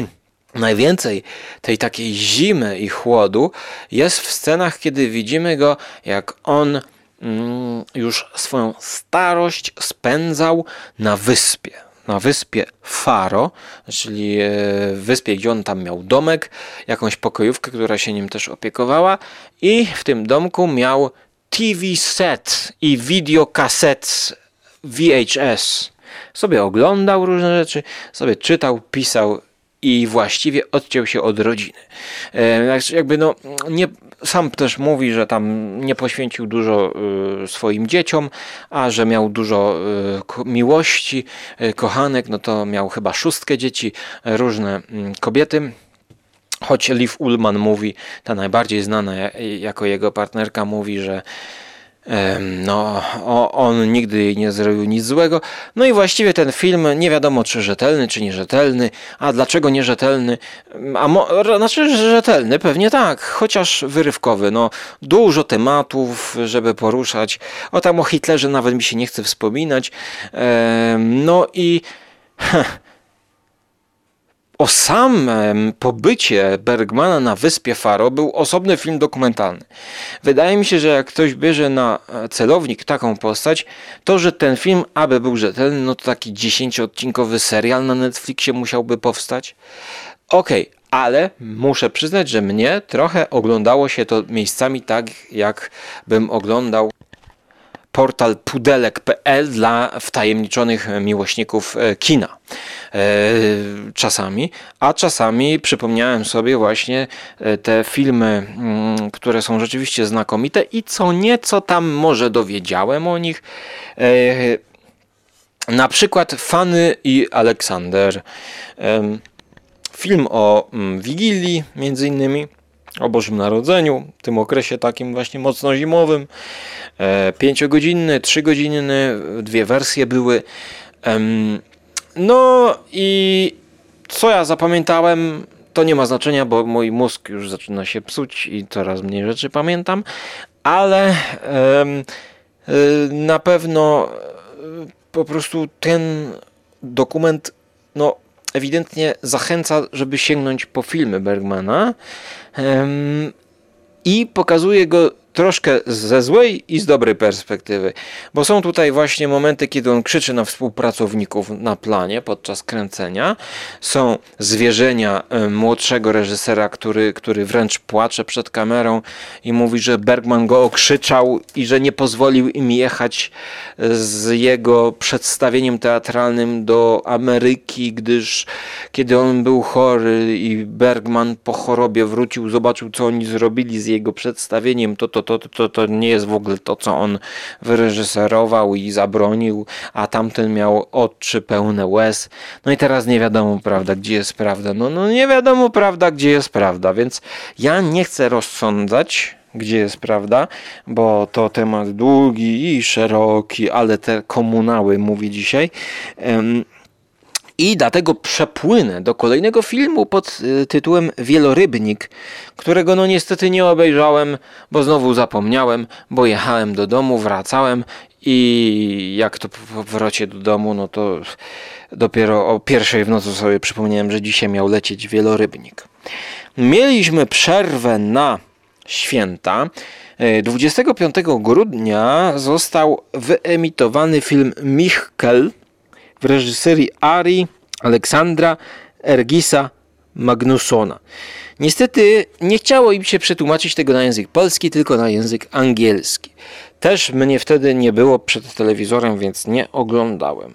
[clears throat] Najwięcej tej takiej zimy i chłodu jest w scenach, kiedy widzimy go, jak on mm, już swoją starość spędzał na wyspie. Na wyspie Faro, czyli e, wyspie, gdzie on tam miał domek, jakąś pokojówkę, która się nim też opiekowała, i w tym domku miał TV set i videokaset VHS. Sobie oglądał różne rzeczy, sobie czytał, pisał i właściwie odciął się od rodziny. E, znaczy jakby no, nie, sam też mówi, że tam nie poświęcił dużo y, swoim dzieciom, a że miał dużo y, miłości, y, kochanek, no to miał chyba szóstkę dzieci, różne y, kobiety. Choć Liv Ullman mówi, ta najbardziej znana ja- jako jego partnerka, mówi, że no, on nigdy nie zrobił nic złego. No i właściwie ten film nie wiadomo, czy rzetelny, czy nierzetelny. A dlaczego nierzetelny? A mo, znaczy rzetelny, pewnie tak, chociaż wyrywkowy. No, dużo tematów, żeby poruszać. O tam o Hitlerze nawet mi się nie chce wspominać. No i o samym pobycie Bergmana na wyspie Faro był osobny film dokumentalny. Wydaje mi się, że jak ktoś bierze na celownik taką postać, to że ten film, aby był rzetelny, no to taki 10-odcinkowy serial na Netflixie musiałby powstać. Okej, ale muszę przyznać, że mnie trochę oglądało się to miejscami tak, jak bym oglądał portal pudelek.pl dla wtajemniczonych miłośników e, kina. E, Czasami, a czasami przypomniałem sobie właśnie e, te filmy, mm, które są rzeczywiście znakomite i co nieco tam może dowiedziałem o nich. Na przykład Fanny i Aleksander. Film o mm, Wigilii, między innymi, o Bożym Narodzeniu, w tym okresie takim właśnie mocno zimowym. E, Pięciogodzinny, trzygodzinny, dwie wersje były. No i co ja zapamiętałem, to nie ma znaczenia, bo mój mózg już zaczyna się psuć i coraz mniej rzeczy pamiętam, ale e, na pewno e, po prostu ten dokument no, ewidentnie zachęca, żeby sięgnąć po filmy Bergmana i pokazuje go troszkę ze złej i z dobrej perspektywy, bo są tutaj właśnie momenty, kiedy on krzyczy na współpracowników na planie podczas kręcenia. Są zwierzenia e, młodszego reżysera, który, który wręcz płacze przed kamerą i mówi, że Bergman go okrzyczał i że nie pozwolił im jechać e, z jego przedstawieniem teatralnym do Ameryki, gdyż kiedy on był chory i Bergman po chorobie wrócił, zobaczył co oni zrobili z jego przedstawieniem, to to, to, to, to, nie jest w ogóle to, co on wyreżyserował i zabronił, a tamten miał oczy pełne łez. No i teraz nie wiadomo, prawda, gdzie jest prawda. No, no nie wiadomo, prawda, gdzie jest prawda, więc ja nie chcę rozsądzać, gdzie jest prawda, bo to temat długi i szeroki, ale te komunały mówię dzisiaj. Em, i dlatego przepłynę do kolejnego filmu pod y, tytułem Wielorybnik, którego no niestety nie obejrzałem, bo znowu zapomniałem, bo jechałem do domu, wracałem i jak to po powrocie do domu, no to dopiero o pierwszej w nocy sobie przypomniałem, że dzisiaj miał lecieć Wielorybnik. Mieliśmy przerwę na święta. E, 25 grudnia został wyemitowany film Michkel w reżyserii Ari Aleksandra Ergisa Magnussona. Niestety nie chciało im się przetłumaczyć tego na język polski, tylko na język angielski. Też mnie wtedy nie było przed telewizorem, więc nie oglądałem.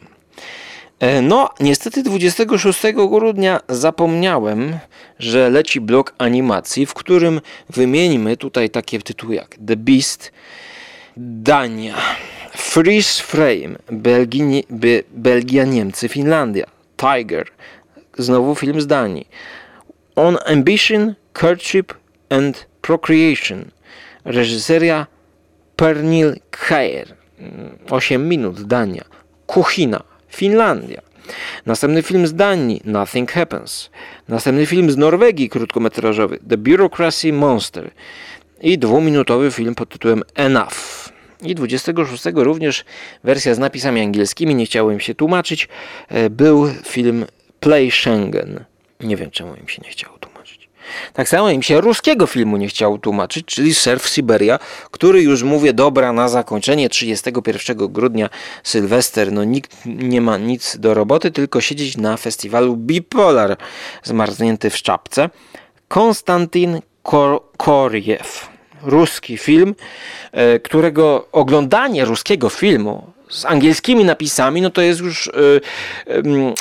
E, No, niestety 26 grudnia zapomniałem, że leci blok animacji, w którym wymieńmy tutaj takie tytuły jak The Beast, Dania, Freeze Frame, Belgii, Be, Belgia, Niemcy, Finlandia. Tiger, znowu film z Danii. On Ambition, Courtship and Procreation. Reżyseria Pernil Kajer. 8 minut, Dania. Kuchina, Finlandia. Następny film z Danii, Nothing Happens. Następny film z Norwegii, krótkometrażowy, The Bureaucracy Monster. I dwuminutowy film pod tytułem Enough. I 26 również wersja z napisami angielskimi, nie chciałem się tłumaczyć, e, był film Play Schengen. Nie wiem czemu im się nie chciało tłumaczyć. Tak samo im się ruskiego filmu nie chciało tłumaczyć, czyli Surf Siberia, który już mówię, dobra, na zakończenie 31 grudnia Sylwester, no nikt nie ma nic do roboty, tylko siedzieć na festiwalu Bipolar, zmarznięty w czapce. Konstantin Kor Koriew ruski film, e, którego oglądanie ruskiego filmu z angielskimi napisami, no to jest już yy,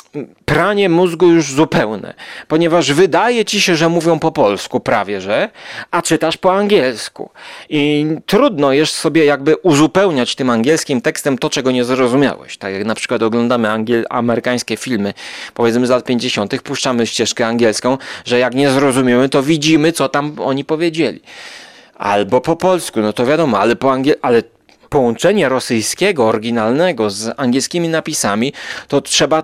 pranie mózgu już zupełne, ponieważ wydaje ci się, że mówią po polsku prawie, że, a czytasz po angielsku. I trudno jest sobie jakby uzupełniać tym angielskim tekstem to, czego nie zrozumiałeś. Tak jak na przykład oglądamy angiel- amerykańskie filmy, powiedzmy z lat 50., puszczamy ścieżkę angielską, że jak nie zrozumiemy, to widzimy, co tam oni powiedzieli albo po polsku, no to wiadomo, ale po angiel ale połączenie rosyjskiego oryginalnego z angielskimi napisami, to trzeba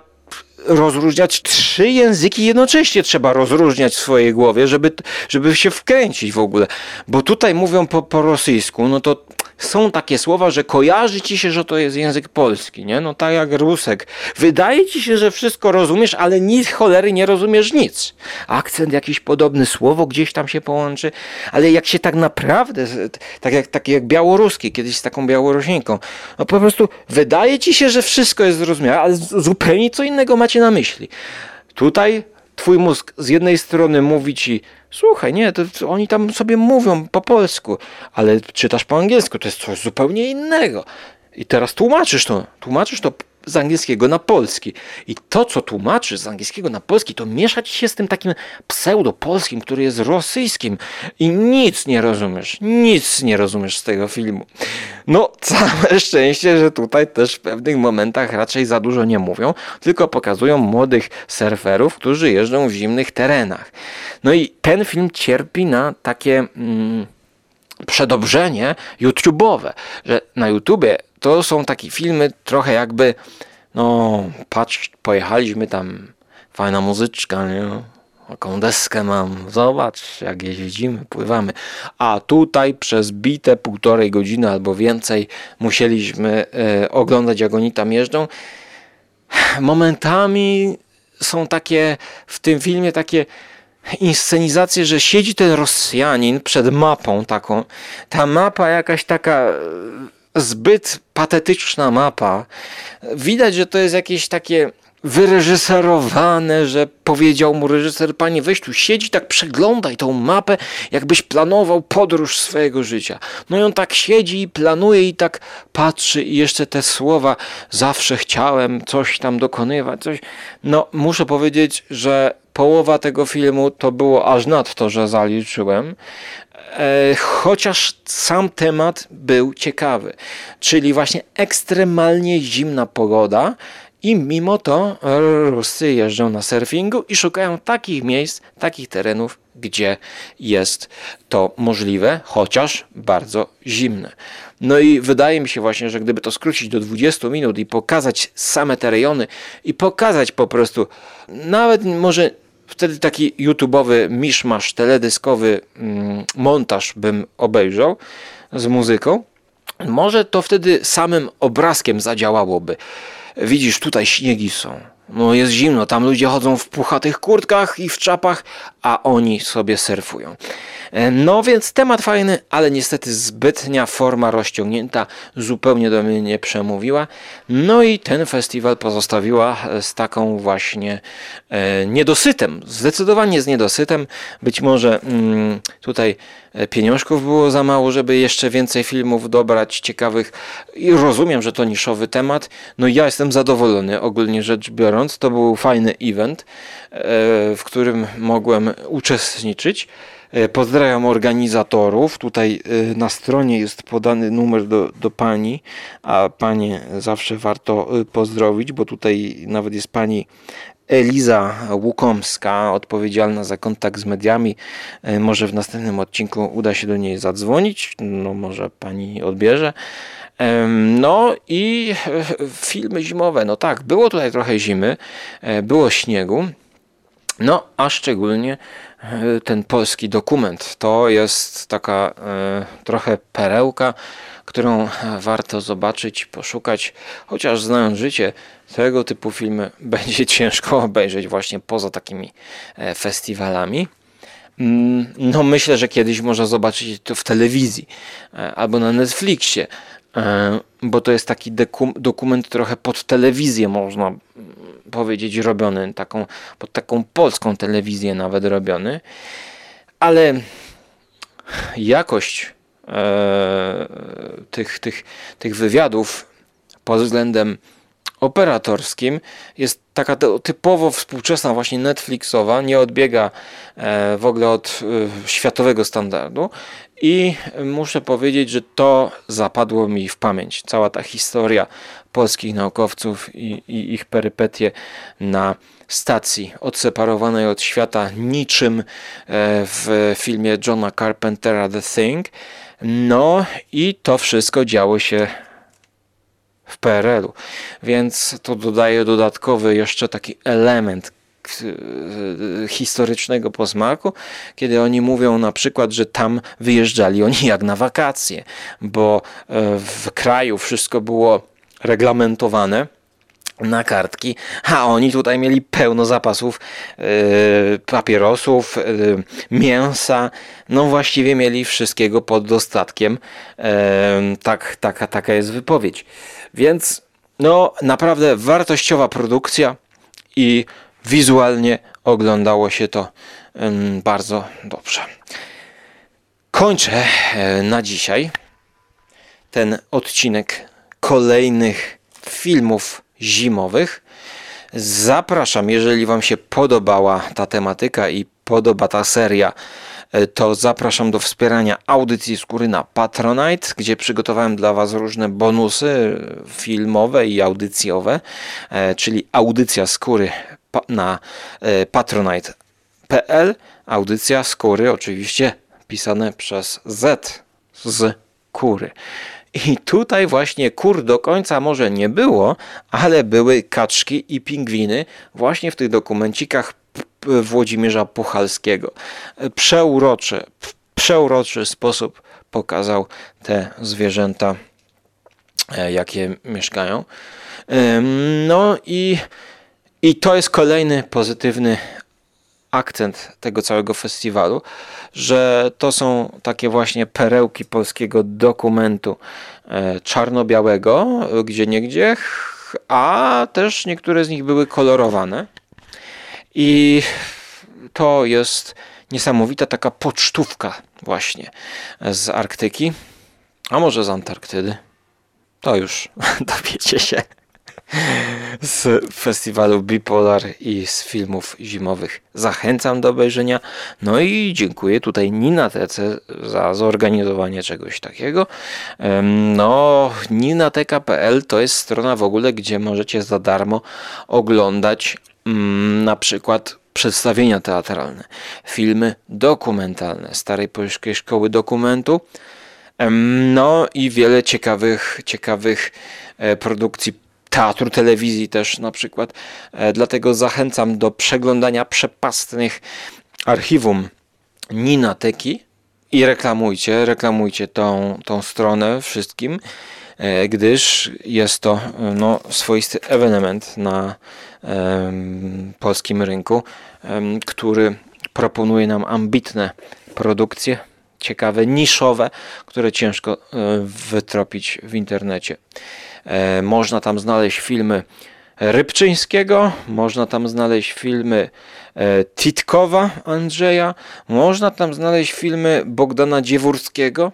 rozróżniać trzy języki jednocześnie trzeba rozróżniać w swojej głowie, żeby, żeby się wkręcić w ogóle. Bo tutaj mówią po, po rosyjsku, no to są takie słowa, że kojarzy ci się, że to jest język polski, nie? No tak jak rusek. Wydaje ci się, że wszystko rozumiesz, ale nic cholery nie rozumiesz nic. Akcent jakiś podobny, słowo gdzieś tam się połączy, ale jak się tak naprawdę, tak jak, tak jak białoruski, kiedyś z taką białorusinką, no po prostu wydaje ci się, że wszystko jest zrozumiałe, ale zupełnie co innego macie na myśli. Tutaj twój mózg z jednej strony mówi ci, słuchaj, nie, to, oni tam sobie mówią po polsku, ale czytasz po angielsku, to jest coś zupełnie innego. I teraz tłumaczysz to, tłumaczysz to z angielskiego na polski. I to, co tłumaczysz z angielskiego na polski, to mieszać się z tym takim pseudopolskim, który jest rosyjskim. I nic nie rozumiesz. Nic nie rozumiesz z tego filmu. No, [laughs] całe szczęście, że tutaj też w pewnych momentach raczej za dużo nie mówią, tylko pokazują młodych surferów, którzy jeżdżą w zimnych terenach. No i ten film cierpi na takie... Mm, przedobrzenie YouTube'owe, że na YouTubie to są takie filmy trochę jakby, no patrz, pojechaliśmy tam, fajna muzyczka, nie? Taką deskę mam, zobacz jak jeździmy, pływamy. A tutaj przez bite półtorej godziny albo więcej musieliśmy e, oglądać jak oni tam jeżdżą. Momentami są takie w tym filmie takie inscenizację, że siedzi ten Rosjanin przed mapą taką. Ta mapa jakaś taka zbyt patetyczna mapa. Widać, że to jest jakieś takie wyreżyserowane, że powiedział mu reżyser, panie weź tu siedzi, tak przeglądaj tą mapę, jakbyś planował podróż swojego życia. No i on tak siedzi i planuje i tak patrzy i jeszcze te słowa, zawsze chciałem coś tam dokonywać, coś. No muszę powiedzieć, że połowa tego filmu to było aż nadto, że zaliczyłem. E, chociaż sam temat był ciekawy, czyli właśnie ekstremalnie zimna pogoda i mimo to Ruscy jeżdżą na surfingu i szukają takich miejsc, takich terenów, gdzie jest to możliwe, chociaż bardzo zimne. No i wydaje mi się właśnie, że gdyby to skrócić do 20 minut i pokazać same te rejony i pokazać po prostu nawet może wtedy taki YouTube'owy miszmasz teledyskowy mm, montaż bym obejrzał z muzyką. Może to wtedy samym obrazkiem zadziałałoby. Widzisz, tutaj śniegi są. No jest zimno, tam ludzie chodzą w puchatych kurtkach i w czapach, a oni sobie surfują. E, no więc temat fajny, ale niestety zbytnia forma rozciągnięta zupełnie do mnie nie przemówiła. No i ten festiwal pozostawiła z taką właśnie e, niedosytem, zdecydowanie z niedosytem. Być może mm, tutaj e, pieniążków było za mało, żeby jeszcze więcej filmów dobrać ciekawych i rozumiem, że to niszowy temat. No ja jestem zadowolony ogólnie rzecz biorąc to był fajny event, e, w którym mogłem uczestniczyć. E, Pozdrawiam organizatorów. Tutaj e, na stronie jest podany numer do, do pani, a panie zawsze warto pozdrowić, bo tutaj nawet jest pani Eliza Łukomska, odpowiedzialna za kontakt z mediami. Może w następnym odcinku uda się do niej zadzwonić. No, może pani odbierze. No i e, filmy zimowe. No tak, było tutaj trochę zimy, e, było śniegu. No, a szczególnie e, ten polski dokument to jest taka trochę perełka, którą warto zobaczyć, poszukać, chociaż znając życie, tego typu filmy [laughs] będzie ciężko obejrzeć właśnie poza takimi festiwalami. Mm, No, myślę, że kiedyś można zobaczyć to w telewizji albo na Netflixie, bo to jest taki dokument trochę pod telewizję, można powiedzieć, robiony, taką, pod taką polską telewizję nawet robiony, ale jakość e, tych, tych, tych wywiadów pod względem operatorskim jest taka typowo współczesna, właśnie Netflixowa, nie odbiega e, w ogóle od e, światowego standardu i muszę powiedzieć, że to zapadło mi w pamięć. Cała ta historia polskich naukowców i, i ich perypetie na stacji odseparowanej od świata niczym e, w filmie Johna Carpentera The Thing. No i to wszystko działo się w PRL-u. Więc to dodaje dodatkowy jeszcze taki element k- e, historycznego posmaku, kiedy oni mówią na przykład, że tam wyjeżdżali oni jak na wakacje, bo e, w kraju wszystko było reglamentowane na kartki, a oni tutaj mieli pełno zapasów e, papierosów, e, mięsa, no właściwie mieli wszystkiego pod dostatkiem. E, tak, taka, taka jest wypowiedź. Więc no naprawdę wartościowa produkcja i wizualnie oglądało się to em, bardzo dobrze. Kończę e, na dzisiaj ten odcinek kolejnych filmów zimowych. Zapraszam, jeżeli Wam się podobała ta tematyka i podoba ta seria, e, to zapraszam do wspierania audycji skóry na Patronite, gdzie przygotowałem dla Was różne bonusy e, filmowe i audycjowe, e, czyli audycja skóry na patronite.pl, audycja skóry oczywiście pisane przez Z z kury. I tutaj właśnie kur do końca może nie było, ale były kaczki i pingwiny właśnie w tych dokumencikach Włodzimierza Puchalskiego. Przeuroczy, przeuroczy sposób pokazał te zwierzęta, e, jakie mieszkają. No i, i to jest kolejny pozytywny akcent tego całego festiwalu, że to są takie właśnie perełki polskiego dokumentu e, czarno-białego, gdzie niegdzie, a też niektóre z nich były kolorowane. I to jest niesamowita taka pocztówka właśnie z Arktyki, a może z Antarktydy. To już [laughs] dowiecie się z festiwalu Bipolar i z filmów zimowych. Zachęcam do obejrzenia. No i dziękuję tutaj Ninatece za zorganizowanie czegoś takiego. No, ninateka.pl to jest strona w ogóle, gdzie możecie za darmo oglądać mm, na przykład przedstawienia teatralne, filmy dokumentalne Starej Polskiej Szkoły Dokumentu. No i wiele ciekawych, ciekawych e, produkcji teatru, telewizji też na przykład. E, Dlatego zachęcam do przeglądania przepastnych archiwum Ninateki i reklamujcie, reklamujcie tą, tą stronę wszystkim, e, gdyż jest to e, no, swoisty ewenement na polskim rynku, który proponuje nam ambitne produkcje, ciekawe, niszowe, które ciężko wytropić w internecie. E, Można tam znaleźć filmy Rybczyńskiego, można tam znaleźć filmy e, Titkowa Andrzeja, można tam znaleźć filmy Bogdana Dziewórskiego,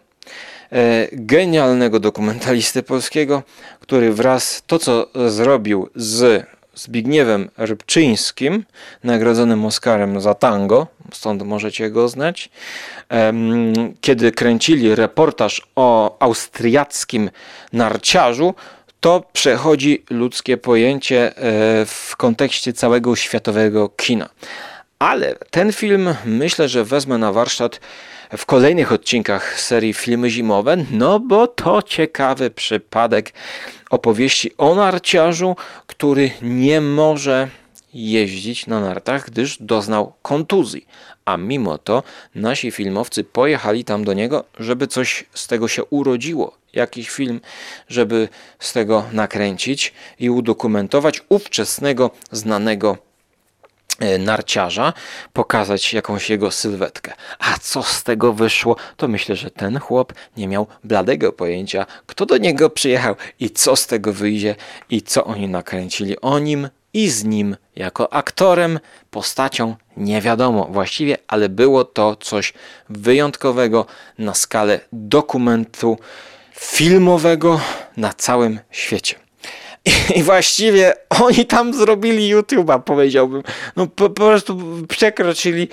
e, genialnego dokumentalisty polskiego, który wraz to co zrobił z Zbigniewem Rybczyńskim, nagrodzonym Oscarem za tango, stąd możecie go znać, kiedy kręcili reportaż o austriackim narciarzu, to przechodzi ludzkie pojęcie e, w kontekście całego światowego kina. Ale ten film myślę, że wezmę na warsztat w kolejnych odcinkach serii Filmy Zimowe, no bo to ciekawy przypadek opowieści o narciarzu, który nie może jeździć na nartach, gdyż doznał kontuzji. A mimo to nasi filmowcy pojechali tam do niego, żeby coś z tego się urodziło. Jakiś film, żeby z tego nakręcić i udokumentować ówczesnego, znanego e, narciarza, pokazać jakąś jego sylwetkę. A co z tego wyszło, to myślę, że ten chłop nie miał bladego pojęcia, kto do niego przyjechał i co z tego wyjdzie i co oni nakręcili o nim i z nim jako aktorem, postacią, nie wiadomo właściwie, ale było to coś wyjątkowego na skalę dokumentu filmowego na całym świecie. I właściwie oni tam zrobili YouTube'a, powiedziałbym. No po, po prostu przekroczyli,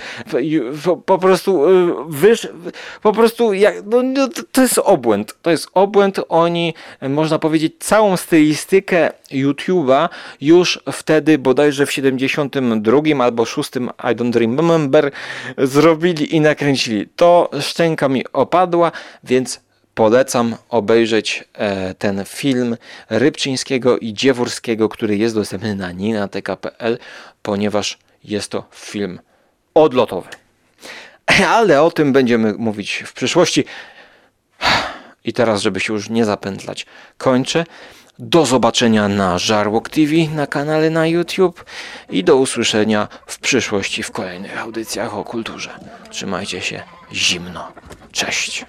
po, po prostu y, wysz, po prostu jak, no, no, to- jest obłęd. To jest obłęd. Oni, y, można powiedzieć, całą stylistykę YouTube'a już wtedy, bodajże w 72 albo 6, I don't remember, zrobili i nakręcili. To szczęka mi opadła, więc Polecam obejrzeć e, ten film Rybczyńskiego i Dziewórskiego, który jest dostępny na ninatk.pl, ponieważ jest to film odlotowy. [laughs] Ale o tym będziemy mówić w przyszłości. [sighs] I teraz, żeby się już nie zapętlać, kończę. Do zobaczenia na Żarłok TV na kanale na YouTube i do usłyszenia w przyszłości w kolejnych audycjach o kulturze. Trzymajcie się zimno. Cześć.